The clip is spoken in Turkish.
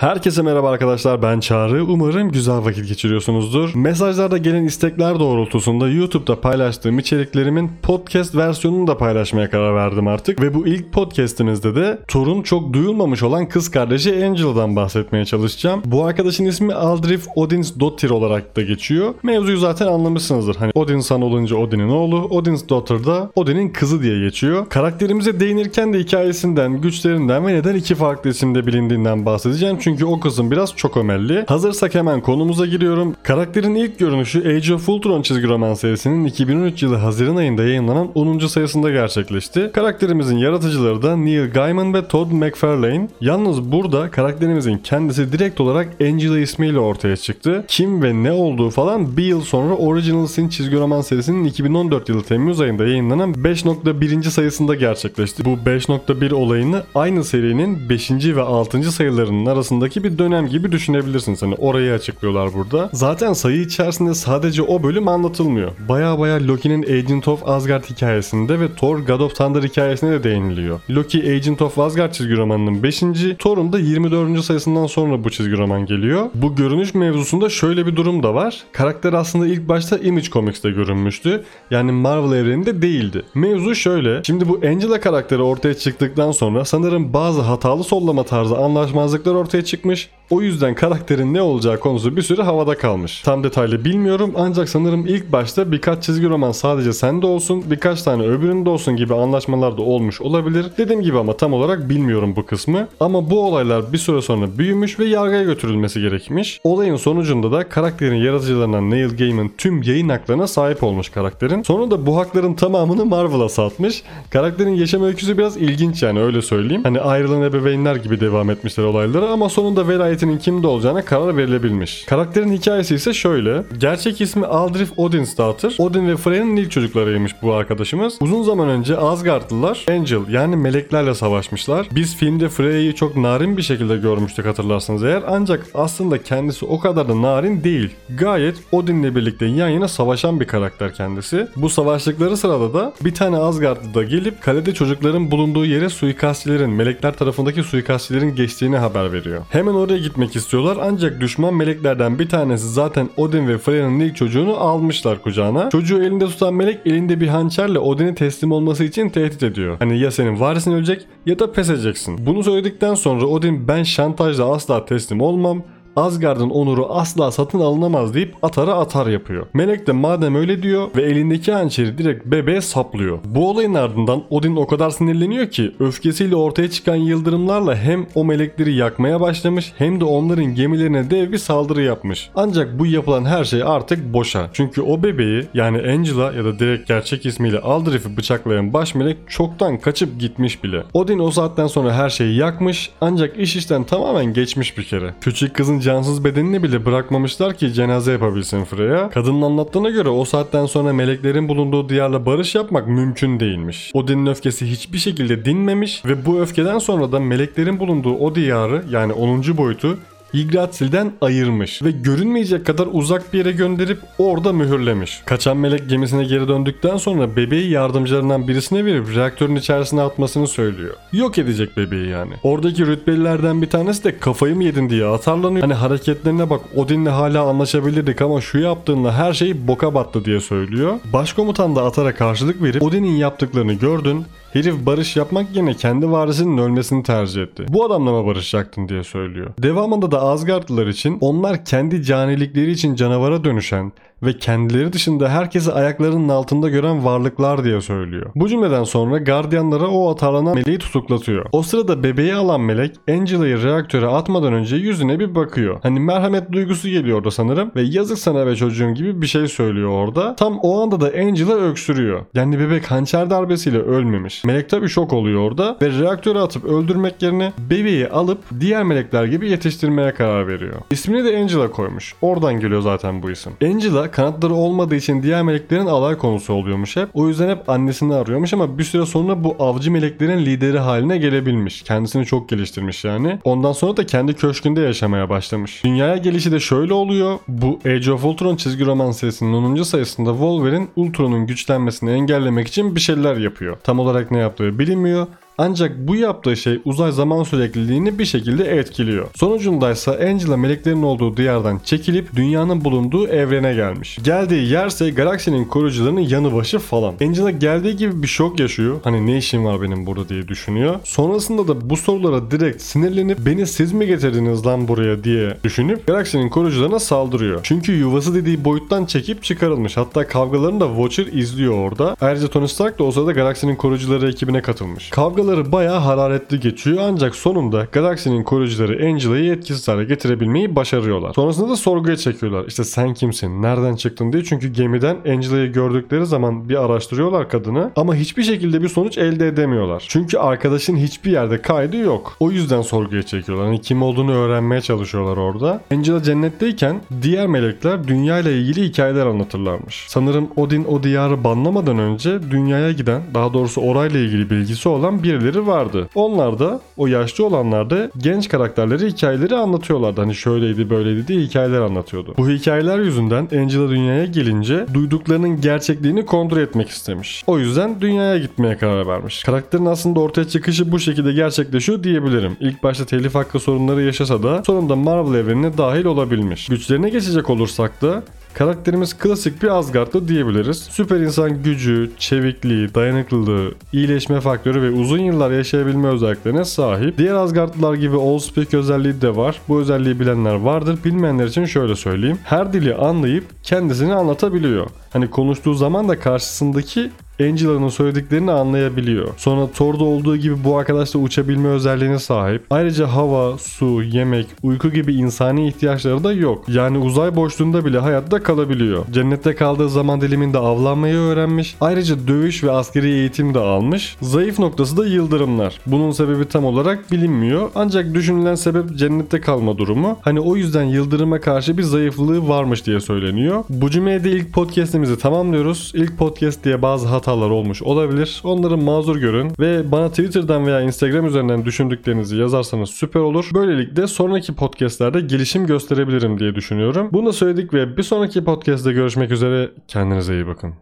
Herkese merhaba arkadaşlar ben Çağrı. Umarım güzel vakit geçiriyorsunuzdur. Mesajlarda gelen istekler doğrultusunda YouTube'da paylaştığım içeriklerimin podcast versiyonunu da paylaşmaya karar verdim artık. Ve bu ilk podcastimizde de Thor'un çok duyulmamış olan kız kardeşi Angela'dan bahsetmeye çalışacağım. Bu arkadaşın ismi Aldrif Odin's Dottir olarak da geçiyor. Mevzuyu zaten anlamışsınızdır. Hani Odin san olunca Odin'in oğlu, Odin's Daughter da Odin'in kızı diye geçiyor. Karakterimize değinirken de hikayesinden, güçlerinden ve neden iki farklı isimde bilindiğinden bahsedeceğim. Çünkü o kısım biraz çok ömelli. Hazırsak hemen konumuza giriyorum. Karakterin ilk görünüşü Age of Ultron çizgi roman serisinin 2013 yılı Haziran ayında yayınlanan 10. sayısında gerçekleşti. Karakterimizin yaratıcıları da Neil Gaiman ve Todd McFarlane. Yalnız burada karakterimizin kendisi direkt olarak Angela ismiyle ortaya çıktı. Kim ve ne olduğu falan bir yıl sonra Original Sin çizgi roman serisinin 2014 yılı Temmuz ayında yayınlanan 5.1. sayısında gerçekleşti. Bu 5.1 olayını aynı serinin 5. ve 6. sayılarının arasındaki bir dönem gibi düşünebilirsiniz. Hani orayı açıklıyorlar burada. Zaten sayı içerisinde sadece o bölüm anlatılmıyor. Baya baya Loki'nin Agent of Asgard hikayesinde ve Thor God of Thunder hikayesine de değiniliyor. Loki Agent of Asgard çizgi romanının 5. Thor'un da 24. sayısından sonra bu çizgi roman geliyor. Bu görünüş mevzusunda şöyle bir durum da var. Karakter aslında ilk başta Image Comics'te görünmüştü. Yani Marvel evreninde değildi. Mevzu şöyle. Şimdi bu Angela karakteri ortaya çıktıktan sonra sanırım bazı hatalı sollama tarzı anlaşmazlıklar ortaya çıkmış. O yüzden karakterin ne olacağı konusu bir süre havada kalmış. Tam detaylı bilmiyorum ancak sanırım ilk başta birkaç çizgi roman sadece sende olsun, birkaç tane öbüründe olsun gibi anlaşmalar da olmuş olabilir. Dediğim gibi ama tam olarak bilmiyorum bu kısmı. Ama bu olaylar bir süre sonra büyümüş ve yargıya götürülmesi gerekmiş. Olayın sonucunda da karakterin yaratıcılarından Neil Gaiman tüm yayın haklarına sahip olmuş karakterin. Sonra da bu hakların tamamını Marvel'a satmış. Karakterin yaşam öyküsü biraz ilginç yani öyle söyleyeyim. Hani ayrılan ebeveynler gibi devam etmişler olaylara ama sonunda velayetinin kimde olacağına karar verilebilmiş. Karakterin hikayesi ise şöyle. Gerçek ismi Aldrich Odinsdaughter. Odin ve Frey'nin ilk çocuklarıymış bu arkadaşımız. Uzun zaman önce Asgardlılar Angel yani meleklerle savaşmışlar. Biz filmde Frey'yi çok narin bir şekilde görmüştük hatırlarsanız eğer. Ancak aslında kendisi o kadar da narin değil. Gayet Odin'le birlikte yan yana savaşan bir karakter kendisi. Bu savaştıkları sırada da bir tane Asgardlı da gelip kalede çocukların bulunduğu yere suikastçilerin, melekler tarafındaki suikastçilerin geçtiğini haber veriyor. Hemen oraya gitmek istiyorlar ancak düşman meleklerden bir tanesi zaten Odin ve Freya'nın ilk çocuğunu almışlar kucağına. Çocuğu elinde tutan melek elinde bir hançerle Odin'e teslim olması için tehdit ediyor. Hani ya senin varisin ölecek ya da pes edeceksin. Bunu söyledikten sonra Odin ben şantajla asla teslim olmam Asgard'ın onuru asla satın alınamaz deyip atara atar yapıyor. Melek de madem öyle diyor ve elindeki hançeri direkt bebeğe saplıyor. Bu olayın ardından Odin o kadar sinirleniyor ki öfkesiyle ortaya çıkan yıldırımlarla hem o melekleri yakmaya başlamış hem de onların gemilerine dev bir saldırı yapmış. Ancak bu yapılan her şey artık boşa. Çünkü o bebeği yani Angela ya da direkt gerçek ismiyle Aldriff'i bıçaklayan baş melek çoktan kaçıp gitmiş bile. Odin o saatten sonra her şeyi yakmış ancak iş işten tamamen geçmiş bir kere. Küçük kızın cansız bedenini bile bırakmamışlar ki cenaze yapabilsin Freya. Kadının anlattığına göre o saatten sonra meleklerin bulunduğu diyarla barış yapmak mümkün değilmiş. Odin'in öfkesi hiçbir şekilde dinmemiş ve bu öfkeden sonra da meleklerin bulunduğu o diyarı yani 10. boyutu Yggdrasil'den ayırmış ve görünmeyecek kadar uzak bir yere gönderip orada mühürlemiş. Kaçan melek gemisine geri döndükten sonra bebeği yardımcılarından birisine verip reaktörün içerisine atmasını söylüyor. Yok edecek bebeği yani. Oradaki rütbelilerden bir tanesi de kafayı mı yedin diye atarlanıyor. Hani hareketlerine bak Odin'le hala anlaşabilirdik ama şu yaptığınla her şey boka battı diye söylüyor. Başkomutan da Atar'a karşılık verip Odin'in yaptıklarını gördün Herif barış yapmak yerine kendi varisinin ölmesini tercih etti. Bu adamla mı barışacaktın diye söylüyor. Devamında da Asgardlılar için onlar kendi canilikleri için canavara dönüşen ve kendileri dışında herkesi ayaklarının altında gören varlıklar diye söylüyor. Bu cümleden sonra gardiyanlara o atarlanan meleği tutuklatıyor. O sırada bebeği alan melek Angela'yı reaktöre atmadan önce yüzüne bir bakıyor. Hani merhamet duygusu geliyor orada sanırım ve yazık sana ve çocuğun gibi bir şey söylüyor orada. Tam o anda da Angela öksürüyor. Yani bebek hançer darbesiyle ölmemiş. Melek tabi şok oluyor orada ve reaktöre atıp öldürmek yerine bebeği alıp diğer melekler gibi yetiştirmeye karar veriyor. İsmini de Angela koymuş. Oradan geliyor zaten bu isim. Angela kanatları olmadığı için diğer meleklerin alay konusu oluyormuş hep. O yüzden hep annesini arıyormuş ama bir süre sonra bu avcı meleklerin lideri haline gelebilmiş. Kendisini çok geliştirmiş yani. Ondan sonra da kendi köşkünde yaşamaya başlamış. Dünyaya gelişi de şöyle oluyor. Bu Age of Ultron çizgi roman serisinin 10. sayısında Wolverine Ultron'un güçlenmesini engellemek için bir şeyler yapıyor. Tam olarak ne yaptığı bilinmiyor. Ancak bu yaptığı şey uzay zaman sürekliliğini bir şekilde etkiliyor. Sonucundaysa Angela meleklerin olduğu diyardan çekilip dünyanın bulunduğu evrene gelmiş. Geldiği yerse galaksinin koruyucularının yanı başı falan. Angela geldiği gibi bir şok yaşıyor. Hani ne işim var benim burada diye düşünüyor. Sonrasında da bu sorulara direkt sinirlenip beni siz mi getirdiniz lan buraya diye düşünüp galaksinin koruyucularına saldırıyor. Çünkü yuvası dediği boyuttan çekip çıkarılmış. Hatta kavgalarını da Watcher izliyor orada. Ayrıca Tony Stark da o sırada galaksinin koruyucuları ekibine katılmış. Kavgaları bayağı hararetli geçiyor ancak sonunda galaksinin koruyucuları Angela'yı etkisiz hale getirebilmeyi başarıyorlar. Sonrasında da sorguya çekiyorlar. İşte sen kimsin? Nereden çıktın diye. Çünkü gemiden Angela'yı gördükleri zaman bir araştırıyorlar kadını ama hiçbir şekilde bir sonuç elde edemiyorlar. Çünkü arkadaşın hiçbir yerde kaydı yok. O yüzden sorguya çekiyorlar. Hani kim olduğunu öğrenmeye çalışıyorlar orada. Angela cennetteyken diğer melekler dünya ile ilgili hikayeler anlatırlarmış. Sanırım Odin o diyarı banlamadan önce dünyaya giden, daha doğrusu orayla ilgili bilgisi olan birileri vardı. Onlar da o yaşlı olanlar da genç karakterleri hikayeleri anlatıyorlardı. Hani şöyleydi böyleydi diye hikayeler anlatıyordu. Bu hikayeler yüzünden Angela dünyaya gelince duyduklarının gerçekliğini kontrol etmek istemiş. O yüzden dünyaya gitmeye karar vermiş. Karakterin aslında ortaya çıkışı bu şekilde gerçekleşiyor diyebilirim. İlk başta telif hakkı sorunları yaşasa da sonunda Marvel evrenine dahil olabilmiş. Güçlerine geçecek olursak da Karakterimiz klasik bir Asgard'lı diyebiliriz. Süper insan gücü, çevikliği, dayanıklılığı, iyileşme faktörü ve uzun yıllar yaşayabilme özelliklerine sahip. Diğer Asgardlılar gibi Allspeak özelliği de var. Bu özelliği bilenler vardır. Bilmeyenler için şöyle söyleyeyim. Her dili anlayıp kendisini anlatabiliyor. Hani konuştuğu zaman da karşısındaki Angela'nın söylediklerini anlayabiliyor. Sonra Thor'da olduğu gibi bu arkadaş da uçabilme özelliğine sahip. Ayrıca hava, su, yemek, uyku gibi insani ihtiyaçları da yok. Yani uzay boşluğunda bile hayatta kalabiliyor. Cennette kaldığı zaman diliminde avlanmayı öğrenmiş. Ayrıca dövüş ve askeri eğitim de almış. Zayıf noktası da yıldırımlar. Bunun sebebi tam olarak bilinmiyor. Ancak düşünülen sebep cennette kalma durumu. Hani o yüzden yıldırıma karşı bir zayıflığı varmış diye söyleniyor. Bu cümlede ilk podcast'imizi tamamlıyoruz. İlk podcast diye bazı hatalar olmuş olabilir. Onları mazur görün ve bana Twitter'dan veya Instagram üzerinden düşündüklerinizi yazarsanız süper olur. Böylelikle sonraki podcastlerde gelişim gösterebilirim diye düşünüyorum. Bunu da söyledik ve bir sonraki podcast'te görüşmek üzere. Kendinize iyi bakın.